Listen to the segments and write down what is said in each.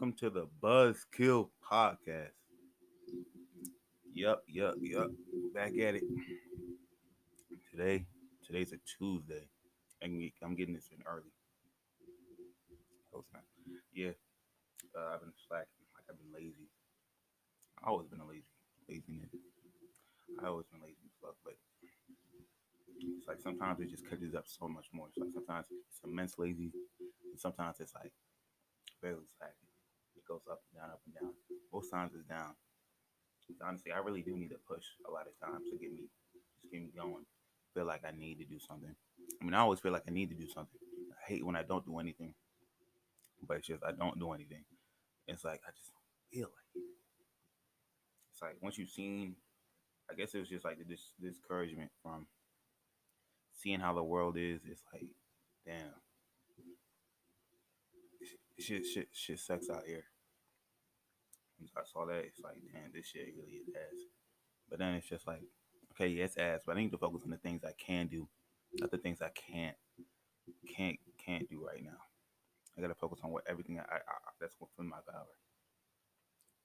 Welcome to the Buzzkill Podcast. Yup, yup, yup. Back at it. Today, today's a Tuesday. and I'm getting this in early. Yeah, uh, I've been slacking. Like I've been lazy. I've always been a lazy, lazy nigga. I always been lazy as fuck, but it's like sometimes it just catches up so much more. It's like sometimes it's immense lazy, and sometimes it's like barely slacking. It goes up and down, up and down. Most times it's down. Honestly, I really do need a push a lot of times to get me, just get me going. Feel like I need to do something. I mean, I always feel like I need to do something. I hate when I don't do anything, but it's just I don't do anything. It's like I just feel like it. It's like once you've seen, I guess it was just like the dis- discouragement from seeing how the world is. It's like, damn, shit, shit, shit sucks out here. I saw that, it's like, damn, this shit really is ass. But then it's just like, okay, yeah, it's ass, but I need to focus on the things I can do, not the things I can't, can't, can't do right now. I gotta focus on what everything I, I, I that's within my power.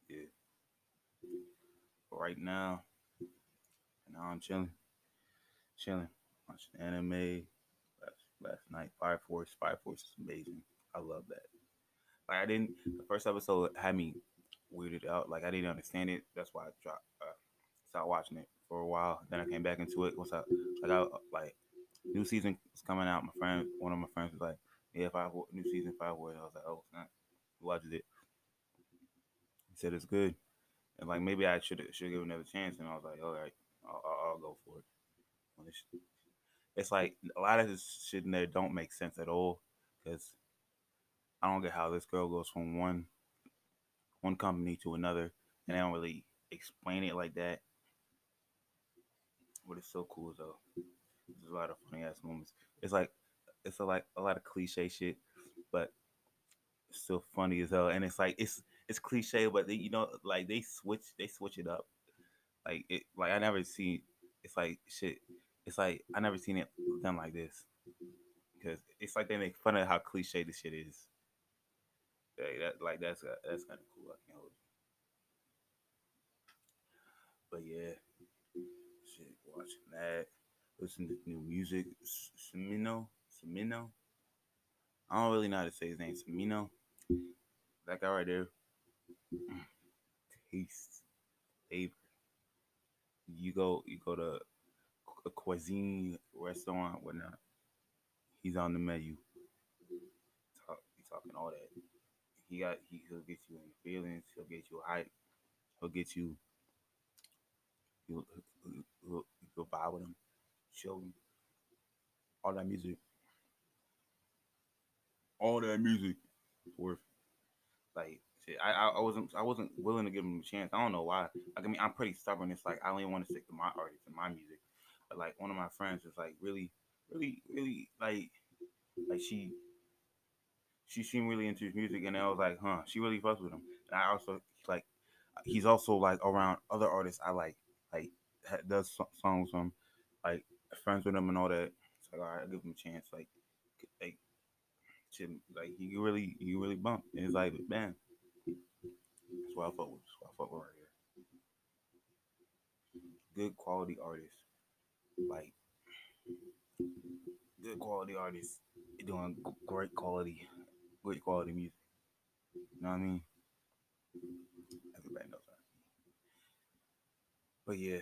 Yeah. But right now, And now I'm chilling, chilling, watching anime. Last, last night, Fire Force. Fire Force is amazing. I love that. Like I didn't. The first episode had me weirded out. Like I didn't understand it. That's why I dropped. Uh, stopped watching it for a while. Then I came back into it. Once I Like I like new season is coming out. My friend, one of my friends was like, "Yeah, five new season five was." I was like, "Oh, it's not." Watches it? He said it's good, and like maybe I should should give it another chance. And I was like, "All right, I'll, I'll, go for it." It's like a lot of this shit in there don't make sense at all because I don't get how this girl goes from one one company to another, and they don't really explain it like that. But it's so cool though. There's a lot of funny ass moments. It's like it's a, like a lot of cliche shit, but it's still funny as hell. And it's like it's it's cliche, but they, you know, like they switch they switch it up. Like it like I never seen It's like shit. It's like I never seen it done like this because it's like they make fun of how cliche this shit is. Hey, that like that's that's kind of cool. I can't hold you. But yeah, shit, watching that, listening to new music. Semino, Semino. I don't really know how to say his name. Semino. That guy right there. Mm, taste, flavor. You go, you go to a cuisine restaurant, whatnot. He's on the menu. Talk, he's talking all that. He got he, he'll get you in your feelings. He'll get you hype. He'll get you. You'll, you'll, you'll vibe with him, show him all that music. All that music worth like shit. I, I wasn't I wasn't willing to give him a chance. I don't know why. Like I mean I'm pretty stubborn. It's like I only want to stick to my artists and my music. But like one of my friends is like really, really, really like like she she seemed really into his music, and I was like, huh, she really fucks with him. And I also like, he's also like around other artists I like, like does songs from, like friends with him and all that. It's like, all right, I'll give him a chance. Like, like, like he really, he really bumped. And it's like, man, that's why I fuck with. That's I fuck with right here. Good quality artists, like good quality artists doing great quality great quality music. You know what I mean? Everybody knows that. But yeah,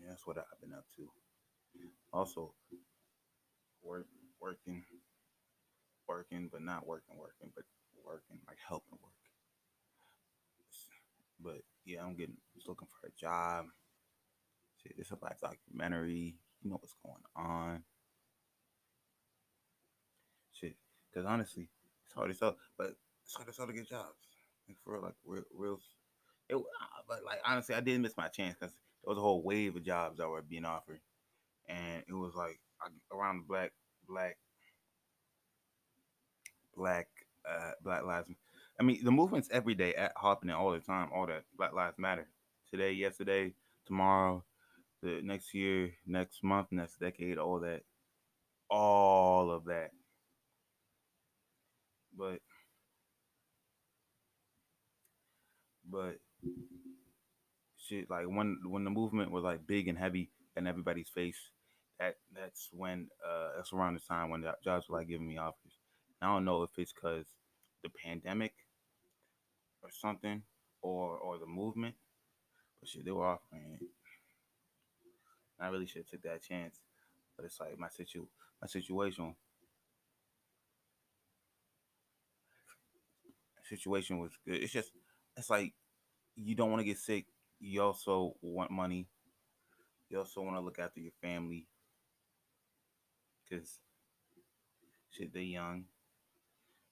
yeah, that's what I've been up to. Also, work, working, working, but not working, working, but working, like helping work. But yeah, I'm getting, just looking for a job. See, it's a black documentary. You know what's going on. Because honestly, it's hard to sell, but it's hard to sell to get jobs. Like for like real, real. It, uh, but like honestly, I didn't miss my chance because there was a whole wave of jobs that were being offered, and it was like around the black, black, black, uh, Black Lives. I mean, the movement's every day at happening all the time. All that Black Lives Matter. Today, yesterday, tomorrow, the next year, next month, next decade, all that, all of that but but shit like when when the movement was like big and heavy in everybody's face that that's when uh that's around the time when the jobs were like giving me offers. And i don't know if it's because the pandemic or something or or the movement but shit they were offering it. I really should have took that chance but it's like my situ my situation situation was good. It's just it's like you don't want to get sick. You also want money. You also want to look after your family because shit, they young.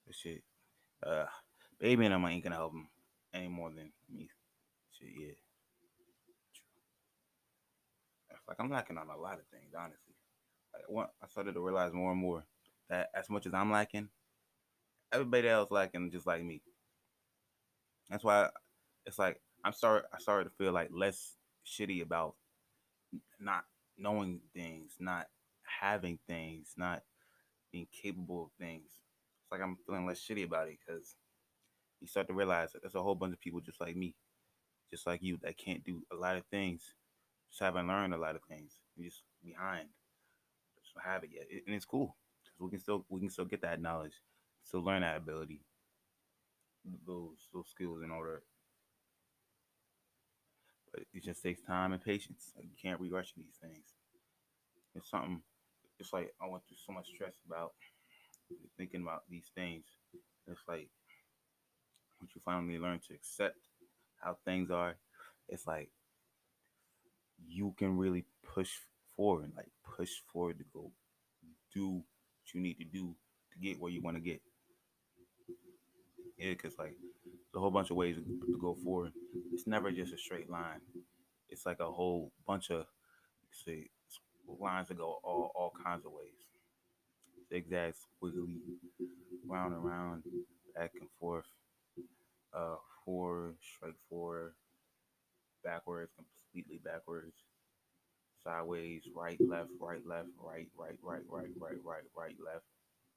But shit, uh, baby and I ain't gonna help them any more than me. Shit, yeah. Like I'm lacking on a lot of things, honestly. I started to realize more and more that as much as I'm lacking, everybody else lacking just like me. That's why it's like I'm sorry. I started to feel like less shitty about not knowing things, not having things, not being capable of things. It's like I'm feeling less shitty about it because you start to realize that there's a whole bunch of people just like me, just like you, that can't do a lot of things, just haven't learned a lot of things, You're just behind, just don't have it yet, and it's cool because we can still we can still get that knowledge, still learn that ability, those those skills in order. But it just takes time and patience. Like you can't rush these things. It's something. It's like I went through so much stress about thinking about these things. It's like once you finally learn to accept how things are, it's like you can really push forward, like push forward to go do what you need to do to get where you want to get. Yeah, because like there's a whole bunch of ways to go forward. It's never just a straight line. It's like a whole bunch of say lines that go all, all kinds of ways. Zigzag, squiggly, round and round, back and forth uh, forward, strike forward, backwards, completely backwards, sideways, right, left, right, left, right, right, right, right, right, right, right, left,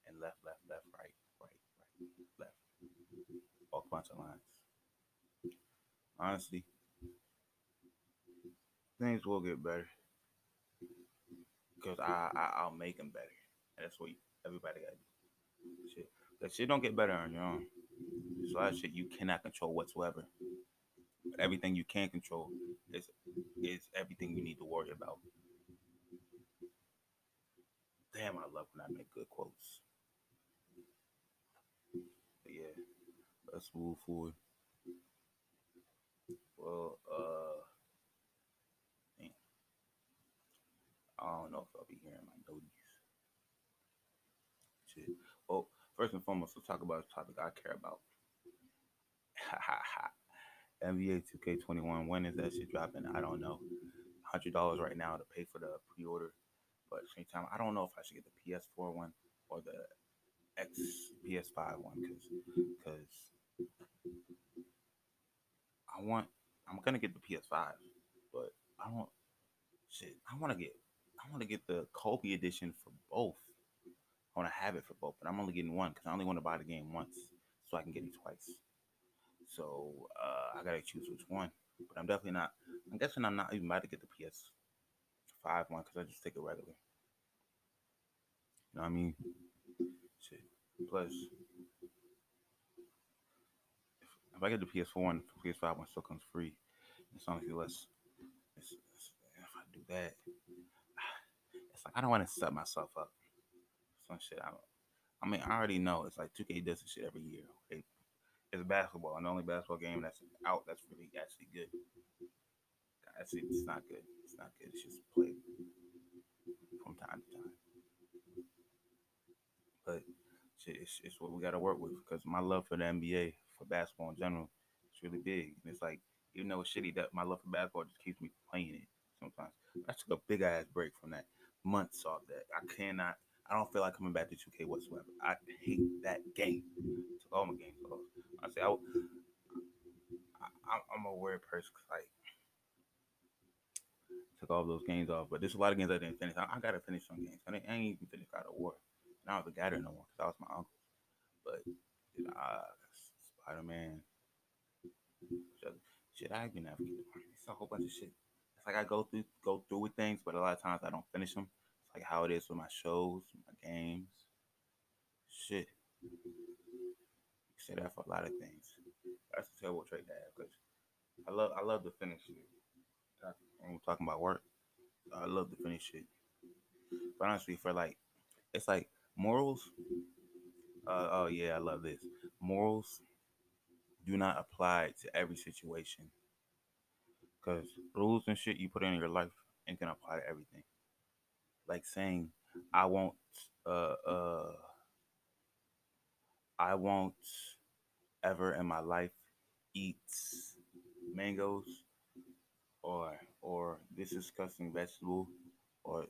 and left, left, left, right, right, right, left. All bunch of lines. Honestly, things will get better because I, I I'll make them better. And that's what everybody got. Shit, that shit don't get better on your own. There's a lot of shit you cannot control whatsoever. But everything you can control is is everything you need to worry about. Damn, I love when I make good quotes. But yeah, let's move forward. Well, uh, man, I don't know if I'll be hearing my noties. Shit. Well, first and foremost, let's talk about a topic I care about. NBA 2K21. When is that shit dropping? I don't know. Hundred dollars right now to pay for the pre-order, but at the same time, I don't know if I should get the PS4 one or the X PS5 one because because I want I'm gonna get the PS5, but I don't shit. I want to get I want to get the Kobe edition for both. I want to have it for both, but I'm only getting one because I only want to buy the game once, so I can get it twice. So uh, I gotta choose which one. But I'm definitely not. I'm guessing I'm not even about to get the PS5 one because I just take it regular. You know what I mean? Shit. Plus, if, I get the PS4 one, the PS5 one still comes free. It's honestly less. It's, it's, if I do that, it's like I don't want to set myself up. Some shit. I, I mean, I already know it's like 2K does this shit every year. Okay, is basketball, and the only basketball game that's out that's really actually good. Actually, it's not good. It's not good. It's just played from time to time. But it's, it's what we got to work with because my love for the NBA, for basketball in general, it's really big. And it's like, even though it's shitty, that my love for basketball just keeps me playing it sometimes. I took a big ass break from that, months off that. I cannot. I don't feel like coming back to 2K whatsoever. I hate that game. Took all my games off. I say I, I I'm a weird person. Like took all those games off, but there's a lot of games I didn't finish. I, I gotta finish some games. I, didn't, I ain't even finished God of War. And I don't even no more because that was my uncle. But you know, Spider Man, Shit, I even never get It's a whole bunch of shit. It's like I go through go through with things, but a lot of times I don't finish them. It's like how it is with my shows, my games. Shit. You say that for a lot of things. That's a terrible trait to have because I love I love to finish it. When we're talking about work, I love to finish it. But honestly, for like, it's like morals. Uh, oh yeah, I love this. Morals do not apply to every situation. Cause rules and shit you put in your life ain't gonna apply to everything. Like saying, I won't, uh, uh, I won't ever in my life eat mangoes or or this disgusting vegetable or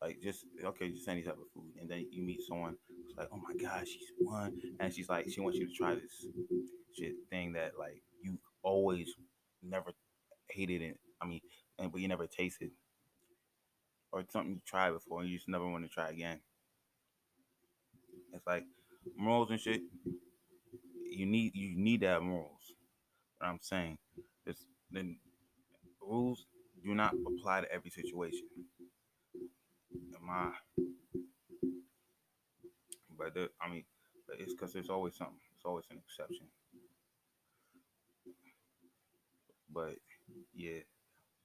like just okay, just any type of food, and then you meet someone who's like, oh my gosh, she's one, and she's like, she wants you to try this shit thing that like you always never hated it. I mean, and but you never tasted, or something you tried before and you just never want to try again. It's like morals and shit. You need you need to have morals. What I'm saying, it's then rules do not apply to every situation. My, but the, I mean, it's because there's always something. It's always an exception. But yeah,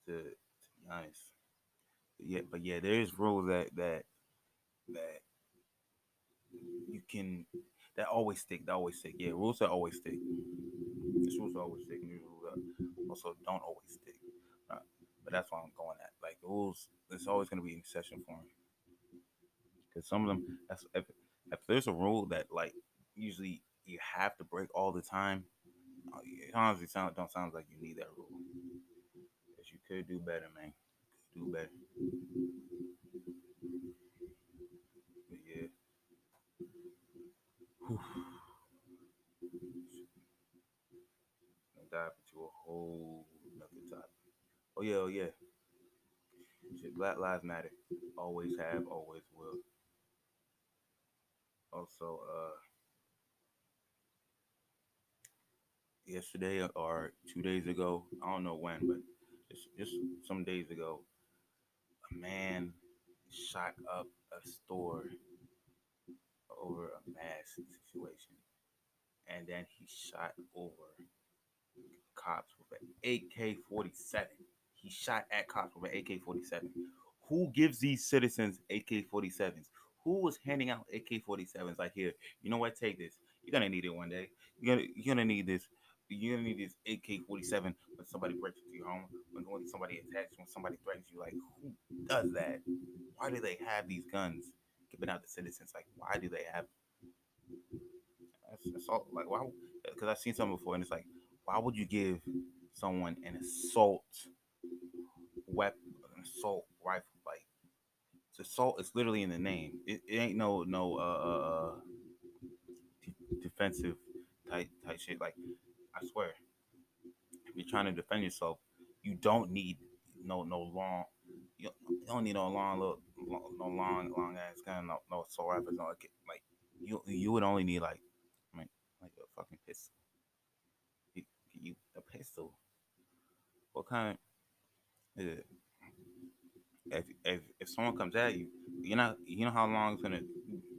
to, to be honest, yeah, but yeah, there's rules that that that you can that always stick. That always stick. Yeah, rules that always stick. These rules always stick. And rules also don't always stick. But that's what I'm going at. Like rules, there's always going to be an exception for them. Because some of them, that's if, if there's a rule that like usually you have to break all the time, uh, it honestly sound, don't sound like you need that rule. Because you could do better, man. Do better. But yeah. Whew. Dive into a whole. Oh yeah, oh yeah. Black Lives Matter. Always have, always will. Also, uh yesterday or two days ago, I don't know when, but just just some days ago, a man shot up a store over a mask situation. And then he shot over cops with an AK 47. He shot at cops with an AK 47. Who gives these citizens AK 47s? Who was handing out AK 47s? Like, here, you know what? Take this. You're to need it one day. You're going you're gonna need this. You're to need this AK 47 when somebody breaks into your home, when, somebody attacks, when somebody threatens you. Like, who does that? Why do they have these guns? Giving out the citizens. Like, why do they have that's assault? Like, why? Because I've seen something before, and it's like, why would you give someone an assault weapon, assault rifle? Like, it's assault. It's literally in the name. It, it ain't no no uh, uh, uh d- defensive type type shit. Like, I swear, if you're trying to defend yourself, you don't need no no long. You don't need no long little no long long ass gun, no no assault rifles, no like you you would only need like like a fucking pistol. You, you a pistol. What kind is? If, if if someone comes at you, you know you know how long it's gonna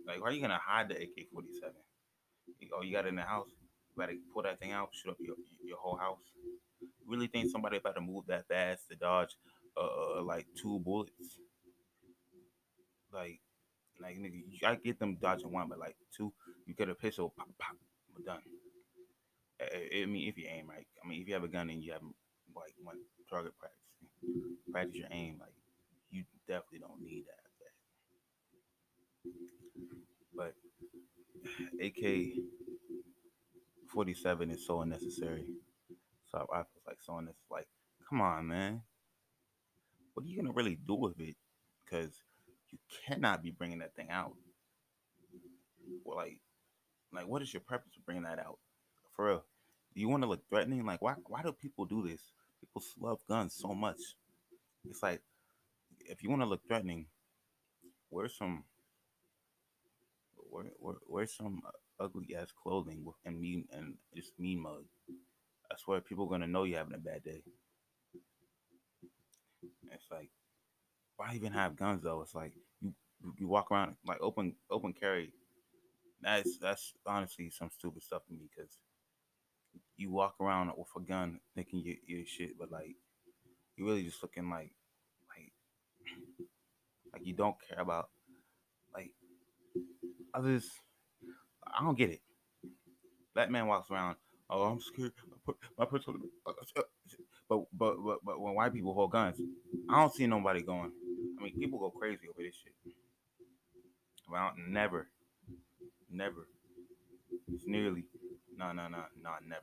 like. Are you gonna hide the AK forty seven? Oh, you got it in the house. You gotta pull that thing out, shoot up your your whole house. Really think somebody about to move that fast to dodge uh like two bullets? Like like nigga, gotta get them dodging one, but like two, you get a pistol, pop, pop, we're done. I, I mean, if you aim right. I mean, if you have a gun and you have like one target practice, practice your aim. Like you definitely don't need that. But AK forty seven is so unnecessary. So I feel like so unnecessary. Like, come on, man. What are you gonna really do with it? Because you cannot be bringing that thing out. Well, like, like, what is your purpose of bringing that out? For real, do you want to look threatening? Like, why? Why do people do this? People love guns so much. It's like, if you want to look threatening, wear some, wear, wear, wear some uh, ugly ass clothing and mean and just mean mug, I swear people are gonna know you're having a bad day. It's like, why even have guns though? It's like you you walk around like open open carry. That's that's honestly some stupid stuff to me because you walk around with a gun thinking you you shit, but like you really just looking like like like you don't care about like others. I don't get it. That man walks around. Oh, I'm scared. I put my pistol. But but but but when white people hold guns, I don't see nobody going. I mean, people go crazy over this shit. Well, never, never. It's nearly no, no, no, no, never.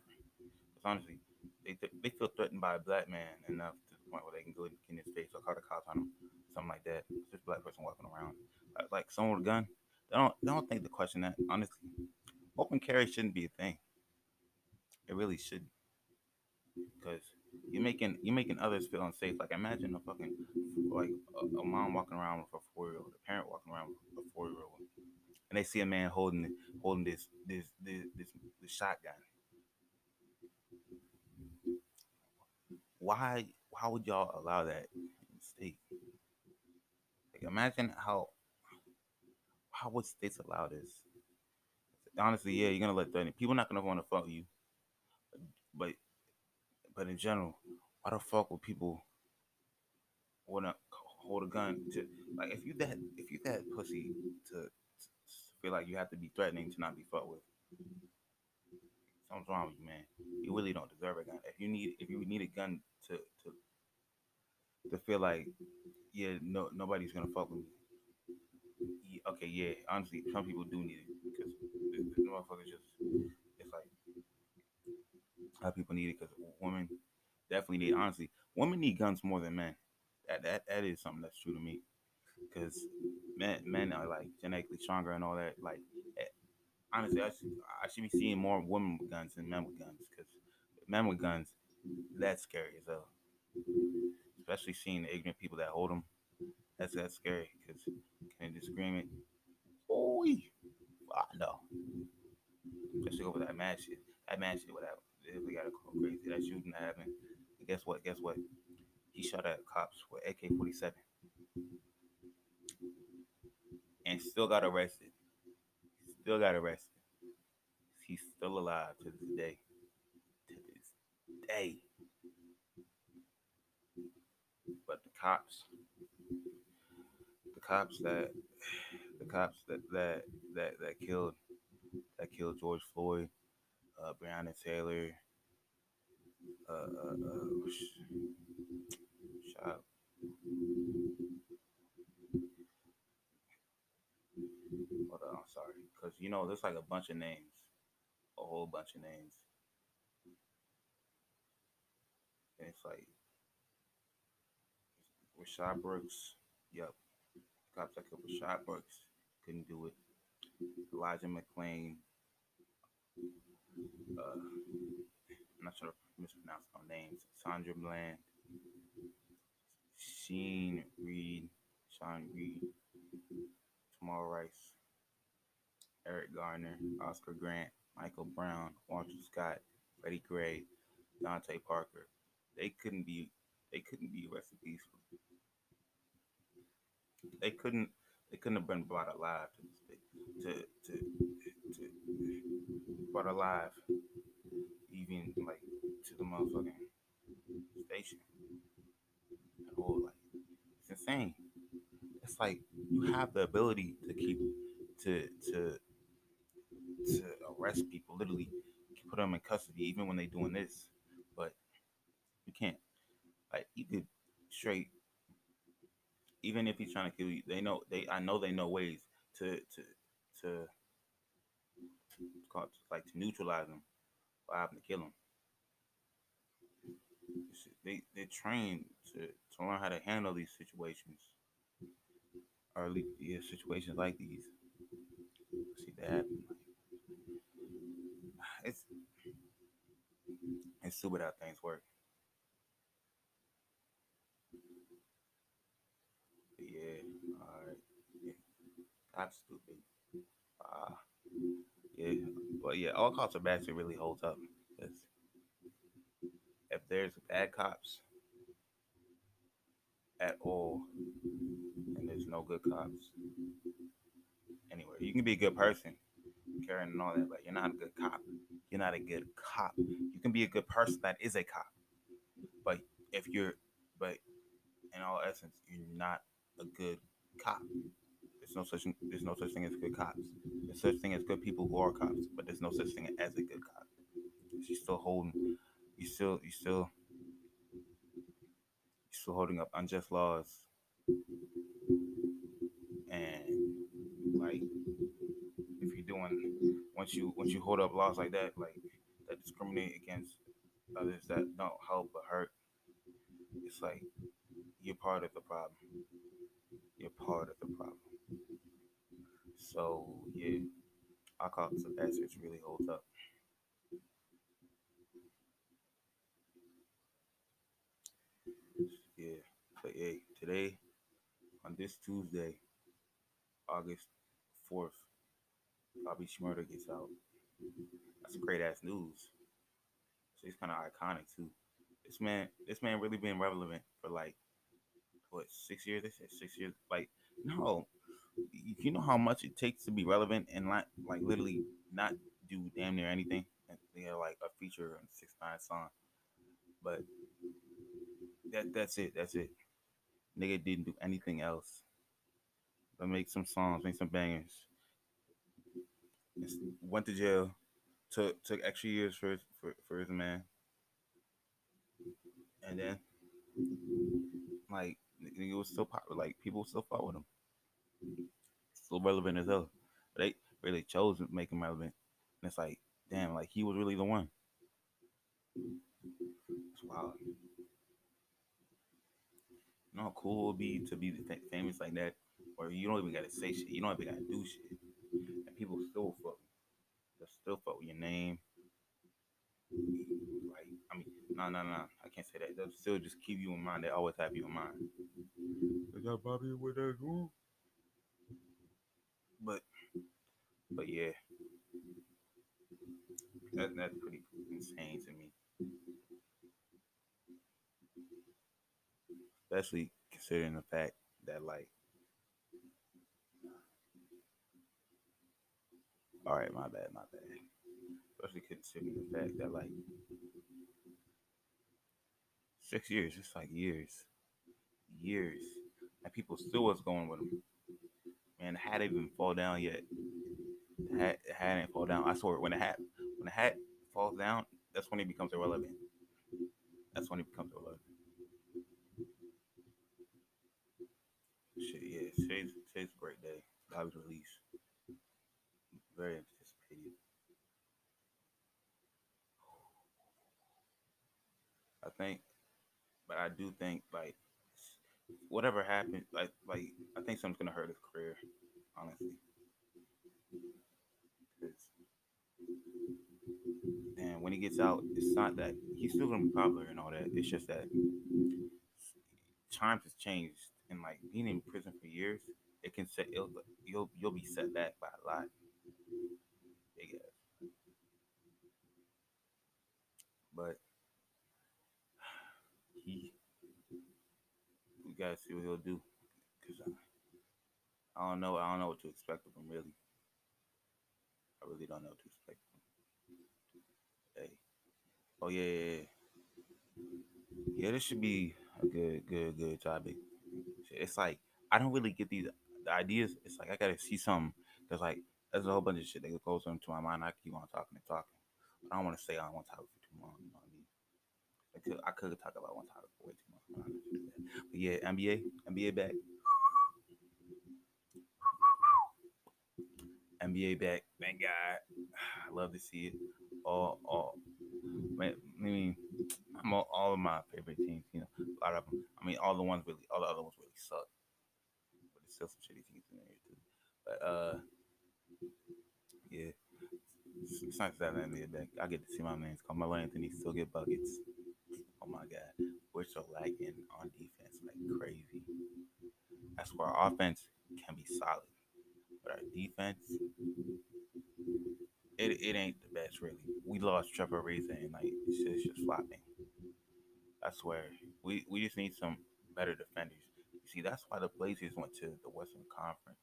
Honestly, they they feel threatened by a black man enough to the point where they can go in his face or call the cops on him, something like that. Just black person walking around like, like someone with a gun. They don't they don't think to question that. Honestly, open carry shouldn't be a thing. It really shouldn't, because you're making you're making others feel unsafe. Like imagine a fucking like a, a mom walking around with a four year old, a parent walking around with a four year old, and they see a man holding holding this this this this, this shotgun. Why why would y'all allow that in state? Like imagine how how would states allow this? Honestly, yeah, you're gonna let that. People not gonna want to fuck you, but but in general, why the fuck would people wanna hold a gun to like if you that if you that pussy to, to feel like you have to be threatening to not be fucked with? Something's wrong with you, man. You really don't deserve a gun. If you need if you need a gun to to to feel like yeah no nobody's gonna fuck with me. Yeah, okay, yeah. Honestly, some people do need it because the, the motherfuckers just it's like how people need it because women definitely need. Honestly, women need guns more than men. That that that is something that's true to me. Because men men are like genetically stronger and all that. Like honestly, I should I should be seeing more women with guns than men with guns. Because men with guns, that's scary as hell. Especially seeing the ignorant people that hold them. That's that's scary. Because can disagreement. Oh, ah, I know. Especially over that mad shit. That mad shit, whatever we gotta go crazy. That shooting happened. And guess what? Guess what? He shot at cops with AK forty seven. And still got arrested. Still got arrested. He's still alive to this day. To this day. But the cops, the cops that, the cops that that that, that killed, that killed George Floyd, uh, Breonna Taylor, uh, uh, uh, shop. Hold on, I'm sorry, because you know there's like a bunch of names, a whole bunch of names, and it's like Rayshard Brooks. Yep, cops that killed Rayshard Brooks couldn't do it. Elijah McClain. Uh, I'm not sure if I mispronounced no names. Sandra Bland, Sheen Reed, Sean Reed, Tamir Rice, Eric Garner, Oscar Grant, Michael Brown, Walter Scott, Freddie Gray, Dante Parker. They couldn't be they couldn't be arrested peacefully. They couldn't they couldn't have been brought alive to to to, to brought alive even like to the motherfucking station. Like it's insane. It's like you have the ability to keep to to to arrest people, literally put them in custody, even when they're doing this. But you can't. Like you could straight, even if he's trying to kill you, they know they. I know they know ways to to to called like to neutralize them or having to kill them. They they're trained to to learn how to handle these situations, or at least yeah, situations like these. See that happen. It's it's stupid how things work. But yeah, all right. Yeah. That's stupid. Uh, yeah, but yeah, all cops are bad. so It really holds up. If there's bad cops at all, and there's no good cops anywhere. You can be a good person, caring and all that, but you're not a good cop. You're not a good cop. You can be a good person that is a cop, but if you're, but in all essence, you're not a good cop. There's no such there's no such thing as good cops. There's such thing as good people who are cops, but there's no such thing as a good cop. You're still holding, you still you still you're still holding up unjust laws, and like doing once you once you hold up laws like that, like that discriminate against others that don't help but hurt, it's like you're part of the problem. You're part of the problem. So yeah, our cause of bastards really holds up. Yeah, but yeah, today on this Tuesday, August fourth, Bobby Shmurda gets out. That's great ass news. So he's kind of iconic too. This man, this man really been relevant for like what six years? They said six years. Like no, you know how much it takes to be relevant and like literally not do damn near anything. And they like a feature on six nine song, but that that's it. That's it. Nigga didn't do anything else but make some songs, make some bangers. Went to jail, took took extra years for for, for his man, and then like it was still popular. Like people still fought with him still relevant as hell. But they really chose to make him relevant. And it's like, damn, like he was really the one. It's wild. You know how cool it would be to be famous like that, where you don't even gotta say shit, you don't even gotta do shit, and people still fuck, they still fuck with your name. Like, I mean, no, no, no, I can't say that. They'll still just keep you in mind. They always have you in mind. They got Bobby with that group. But but yeah. That, that's pretty insane to me. Especially considering the fact that like all right, my bad, my bad. Especially considering the fact that like six years, it's like years. Years. And people still was going with him and the hat even fall down yet. Hat, ain't fall down. I swear, when the hat when the hat falls down, that's when it becomes irrelevant. That's when it becomes irrelevant. Shit, yeah, today's today's a great day. Bobby's release. Very anticipated. I think, but I do think like whatever happened, like like I think something's gonna hurt his career, honestly. And when he gets out, it's not that he's still gonna be popular and all that. It's just that times has changed, and like being in prison for years, it can set you'll you'll, you'll be set back by a lot. Big. But he we gotta see what he'll do. Cause I, I don't know. I don't know what to expect of him. Really, I really don't know what to expect. Hey, oh yeah, yeah, yeah. yeah this should be a good, good, good topic. It's like I don't really get these the ideas. It's like I gotta see something. Cause like there's a whole bunch of shit that goes into my mind. I keep on talking and talking. But I don't want to stay on one topic for too long. You know what I mean? I could, I could talk about one topic for way too long. But yeah, NBA, NBA back. NBA back. Thank God. I love to see it. All, all. I mean, I'm all, all of my favorite teams. You know, a lot of them. I mean, all the ones really, all the other ones really suck. But there's still some shitty teams in there too. But uh, it's, nice to have back. I get to see my man Carmelo Anthony still get buckets. Oh my God, we're so lagging on defense like crazy. That's where our offense can be solid, but our defense, it, it ain't the best really. We lost Trevor Ariza and like it's just, it's just flopping. That's where we we just need some better defenders. You see, that's why the Blazers went to the Western Conference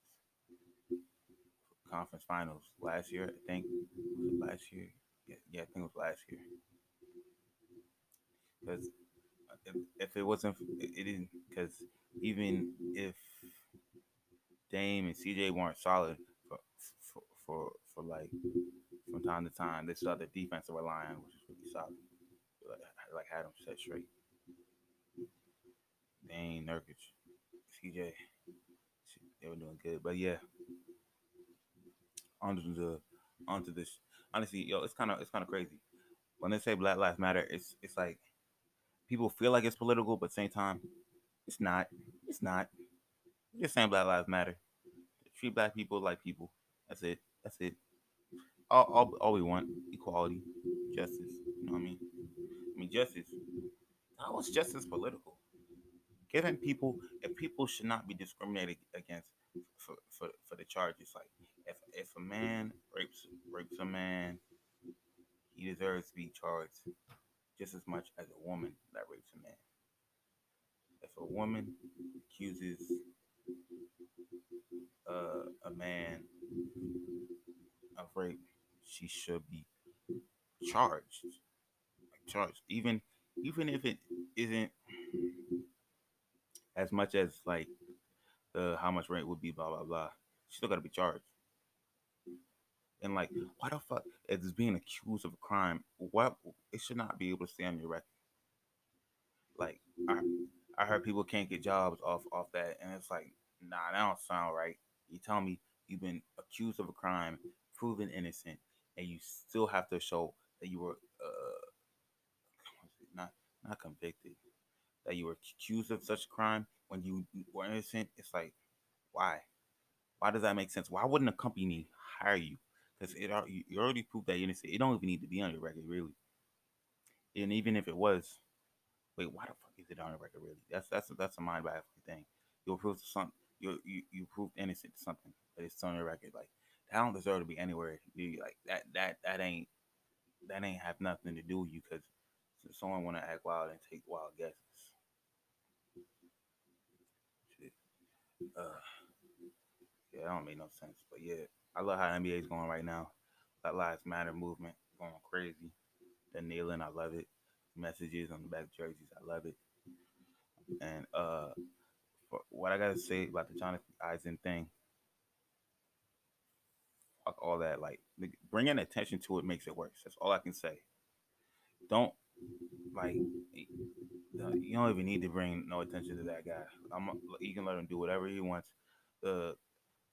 conference finals last year. I think last year. Yeah, yeah, I think it was last year. Because if, if it wasn't, it didn't. Because even if Dame and CJ weren't solid for for for, for like from time to time, they still had the defensive line, which is really solid. Like, like had them set straight. Dame, Nurkic, CJ, they were doing good. But yeah, onto the onto this. Honestly, yo, it's kind of it's kind of crazy when they say Black Lives Matter. It's it's like people feel like it's political, but same time, it's not. It's not. Just saying Black Lives Matter. Treat black people like people. That's it. That's it. All, all, all we want equality, justice. You know what I mean? I mean justice. How is justice political? Giving people, if people should not be discriminated against for, for, for the charges, like if if a man rapes rapes a man, he deserves to be charged just as much as a woman that rapes a man. If a woman accuses uh, a man of rape, she should be charged. Like charged, even even if it isn't as much as like the how much rent would be, blah blah blah. She still gotta be charged. And like, why the fuck is being accused of a crime? What it should not be able to stay on your record. Like, I I heard people can't get jobs off off that, and it's like, nah, that don't sound right. You tell me you've been accused of a crime, proven innocent, and you still have to show that you were uh not not convicted, that you were accused of such crime when you were innocent. It's like, why? Why does that make sense? Why wouldn't a company hire you? Because it you already proved that innocent. It don't even need to be on your record, really. And even if it was, wait, why the fuck is it on your record, really? That's that's that's a mind baffling thing. You'll prove something. You you you proved innocent to something, but it's on your record. Like that don't deserve to be anywhere. You like that that that ain't that ain't have nothing to do with you because someone want to act wild and take wild guesses. Shit. Uh, yeah, that don't make no sense. But yeah. I love how NBA is going right now. That Lives Matter movement going crazy. The kneeling, I love it. Messages on the back jerseys, I love it. And uh, what I gotta say about the Jonathan Isaac thing, all that. Like bringing attention to it makes it worse. That's all I can say. Don't like you don't even need to bring no attention to that guy. I'm you can let him do whatever he wants. The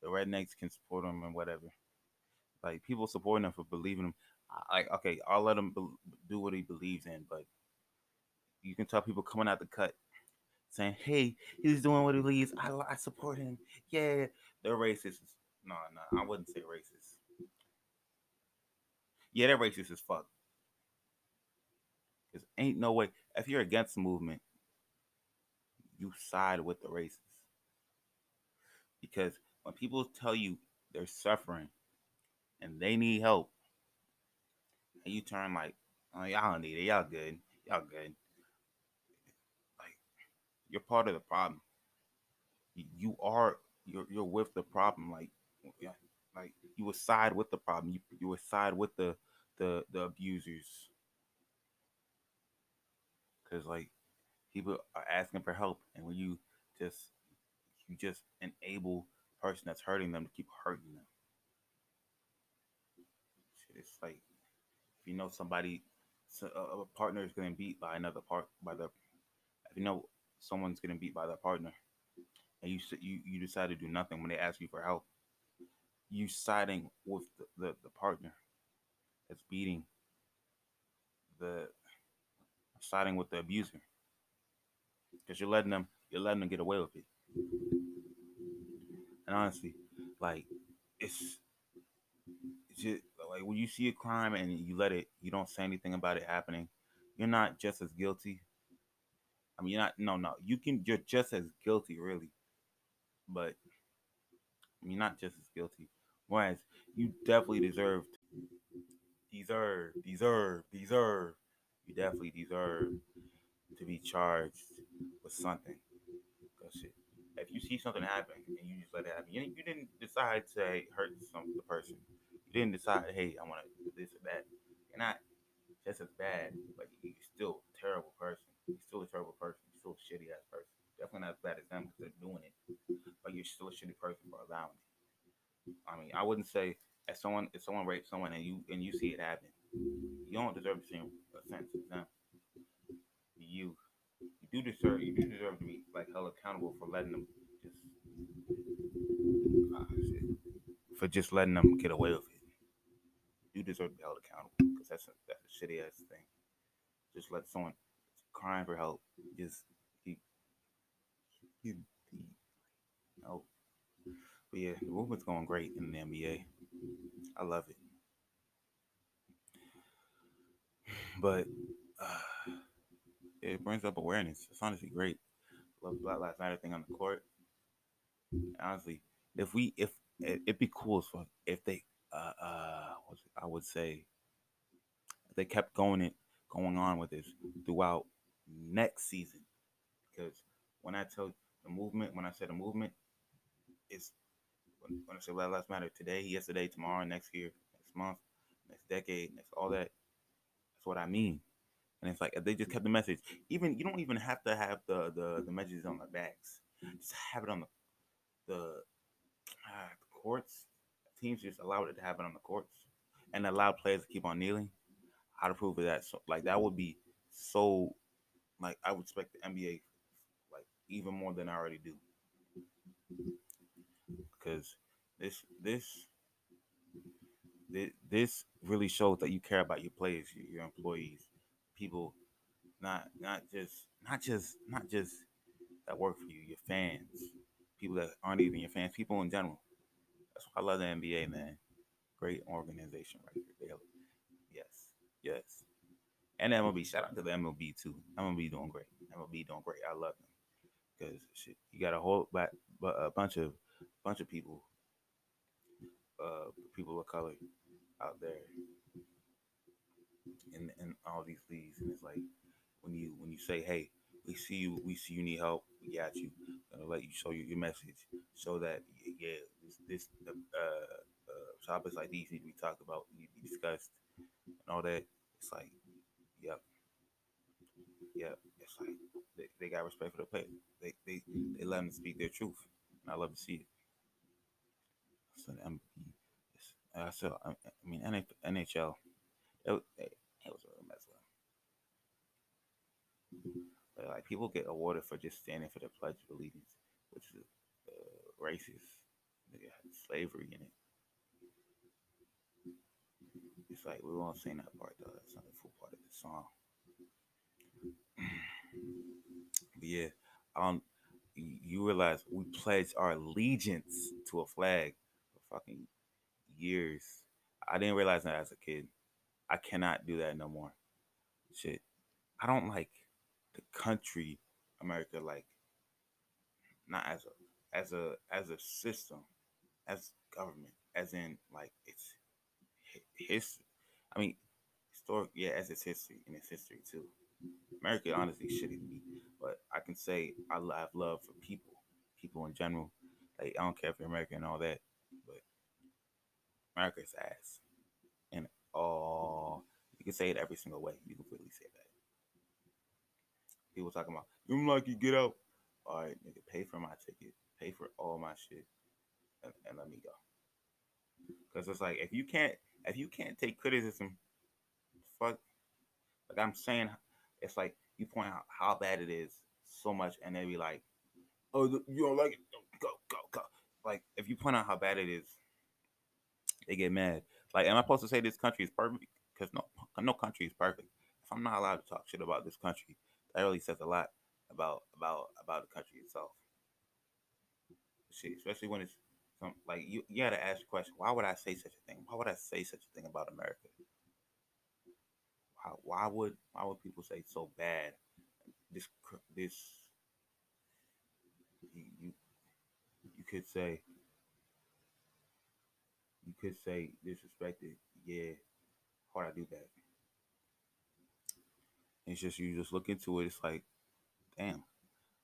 the rednecks can support him and whatever. Like people supporting him for believing him. Like okay, I'll let him be- do what he believes in, but you can tell people coming out the cut saying, "Hey, he's doing what he believes. I, I support him." Yeah, they're racist. No, no, I wouldn't say racist. Yeah, they're racist as fuck. Cause ain't no way if you're against the movement, you side with the racists. Because when people tell you they're suffering and they need help, and you turn like, oh, y'all don't need it, y'all good, y'all good. Like, you're part of the problem. You are, you're, you're with the problem. Like, like you would side with the problem. You, you would side with the, the, the abusers. Cause like people are asking for help, and when you just, you just enable person that's hurting them to keep hurting them. It's like if you know somebody, a partner is getting beat by another part by the, if you know someone's getting beat by their partner, and you you you decide to do nothing when they ask you for help, you siding with the, the, the partner that's beating the siding with the abuser because you're letting them you're letting them get away with it. And honestly, like it's, it's just like when you see a crime and you let it, you don't say anything about it happening. You're not just as guilty. I mean, you're not. No, no. You can. You're just as guilty, really, but you're not just as guilty. Whereas you definitely deserve, deserve, deserve, deserve. You definitely deserve to be charged with something. Shit, if you see something happen and you just let it happen, you, you didn't decide to hurt some the person. You didn't decide, hey, I want to do this or that. You're not just as bad, but you're still a terrible person. You're still a terrible person. You're still a shitty ass person. Definitely not as bad as them because they're doing it, but you're still a shitty person for allowing it. I mean, I wouldn't say if someone if someone rapes someone and you and you see it happen, you don't deserve the same sentence them. You you deserve you do deserve to be like held accountable for letting them just ah, for just letting them get away with it. You deserve to be held accountable because that's a, that's a shitty ass thing. Just let someone crying for help just keep you no. But yeah, the movement's going great in the NBA. I love it. But uh, it brings up awareness. It's honestly great. Love Black Lives Matter thing on the court. Honestly, if we if it, would be cool as fuck if they uh uh I would say if they kept going it going on with this throughout next season. Because when I tell the movement, when I say the movement, it's when, when I say Black Lives Matter today, yesterday, tomorrow, next year, next month, next decade, next all that. That's what I mean. And it's like they just kept the message. Even you don't even have to have the the, the messages on the backs. Just have it on the the, uh, the courts. Teams just allowed it to happen on the courts and allow players to keep on kneeling. How approve of that? So like that would be so like I would expect the NBA like even more than I already do because this this this really shows that you care about your players, your employees, people, not not just not just not just that work for you, your fans, people that aren't even your fans, people in general. That's why I love the NBA, man. Great organization right here. Yes, yes. And MLB, shout out to the MLB too. MLB doing great. MLB doing great. I love them because you got a whole back, a bunch of bunch of people, uh, people of color out there in in all these leagues, and it's like when you when you say, "Hey, we see you, we see you need help, we got you," gonna let you show you your message, show that yeah, this this uh, uh, topics like these need to be talked about, need to be discussed, and all that. It's like, yep, yep. It's like they, they got respect for the player. They they they let them speak their truth, and I love to see it. So MVP. I saw. I mean, NHL. It, it, it was a mess with But like people get awarded for just standing for the Pledge of Allegiance, which is uh, racist. They had slavery in it. It's like we won't sing that part though. That's not the full part of the song. but yeah, um, you realize we pledge our allegiance to a flag for fucking years. I didn't realize that as a kid. I cannot do that no more. Shit. I don't like the country America like not as a as a as a system, as government, as in like it's history. I mean, historic, yeah, as its history and its history too. America honestly to me, but I can say I have love for people, people in general. Like I don't care if you're American and all that, but America's ass. Oh, you can say it every single way. You can completely say that. People talking about you like you get out. All right, nigga, pay for my ticket, pay for all my shit, and, and let me go. Because it's like if you can't if you can't take criticism, fuck. Like I'm saying, it's like you point out how bad it is so much, and they be like, "Oh, you don't like it? Go, go, go." Like if you point out how bad it is, they get mad. Like, am I supposed to say this country is perfect? Because no, no country is perfect. If I'm not allowed to talk shit about this country, that really says a lot about about about the country itself. Shit, especially when it's some like you, you got to ask the question: Why would I say such a thing? Why would I say such a thing about America? Why, why would why would people say so bad? This this you you, you could say you could say disrespected. Yeah, hard I do that. It's just you just look into it. It's like, damn,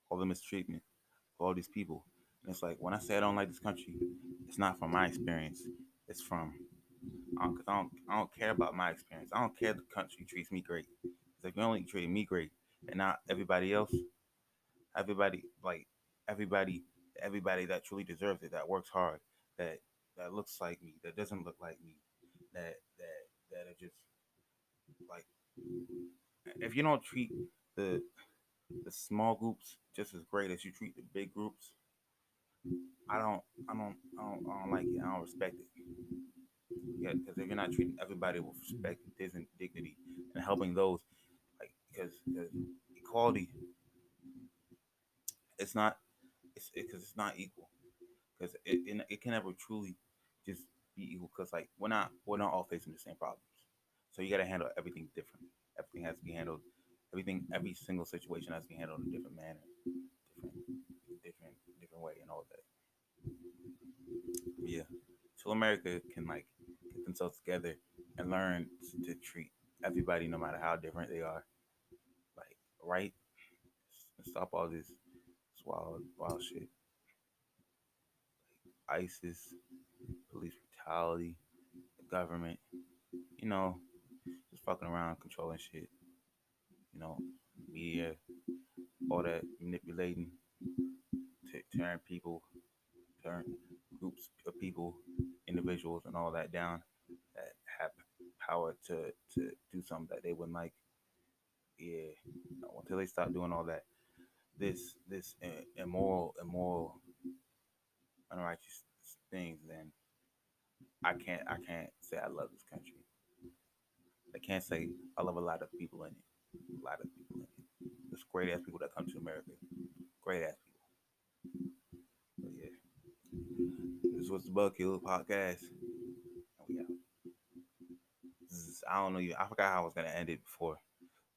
all the mistreatment all these people. And it's like when I say I don't like this country, it's not from my experience. It's from because I don't I don't care about my experience. I don't care the country treats me great. It's like you only treat me great and not everybody else. Everybody like everybody everybody that truly deserves it, that works hard, that that looks like me, that doesn't look like me, that that that are just like if you don't treat the the small groups just as great as you treat the big groups, I don't I don't I don't, I don't like it. I don't respect it. Yeah, because if you're not treating everybody with respect, and dignity, and helping those, like because because equality, it's not it's because it, it's not equal because it, it, it can never truly just be equal because like we're not we're not all facing the same problems. So you got to handle everything different. Everything has to be handled everything every single situation has to be handled in a different manner different different different way and all that. Yeah. So america can like get themselves together and learn to treat everybody no matter how different they are. Like right? Stop all this wild, wild shit. ISIS, police brutality, the government, you know, just fucking around, controlling shit. You know, media, all that manipulating, t- tearing people, tearing groups of people, individuals, and all that down that have power to to do something that they wouldn't like. Yeah, know, until they stop doing all that, this this uh, immoral immoral unrighteous things, then I can't I can't say I love this country. I can't say I love a lot of people in it. A lot of people in it. There's great ass people that come to America. Great ass people. But yeah. This was the Buzzkill podcast. And we out. Is, I don't know I forgot how I was gonna end it before.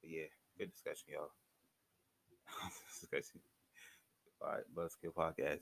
But yeah, good discussion, y'all. Discussion. All right, Buzzkill Podcast.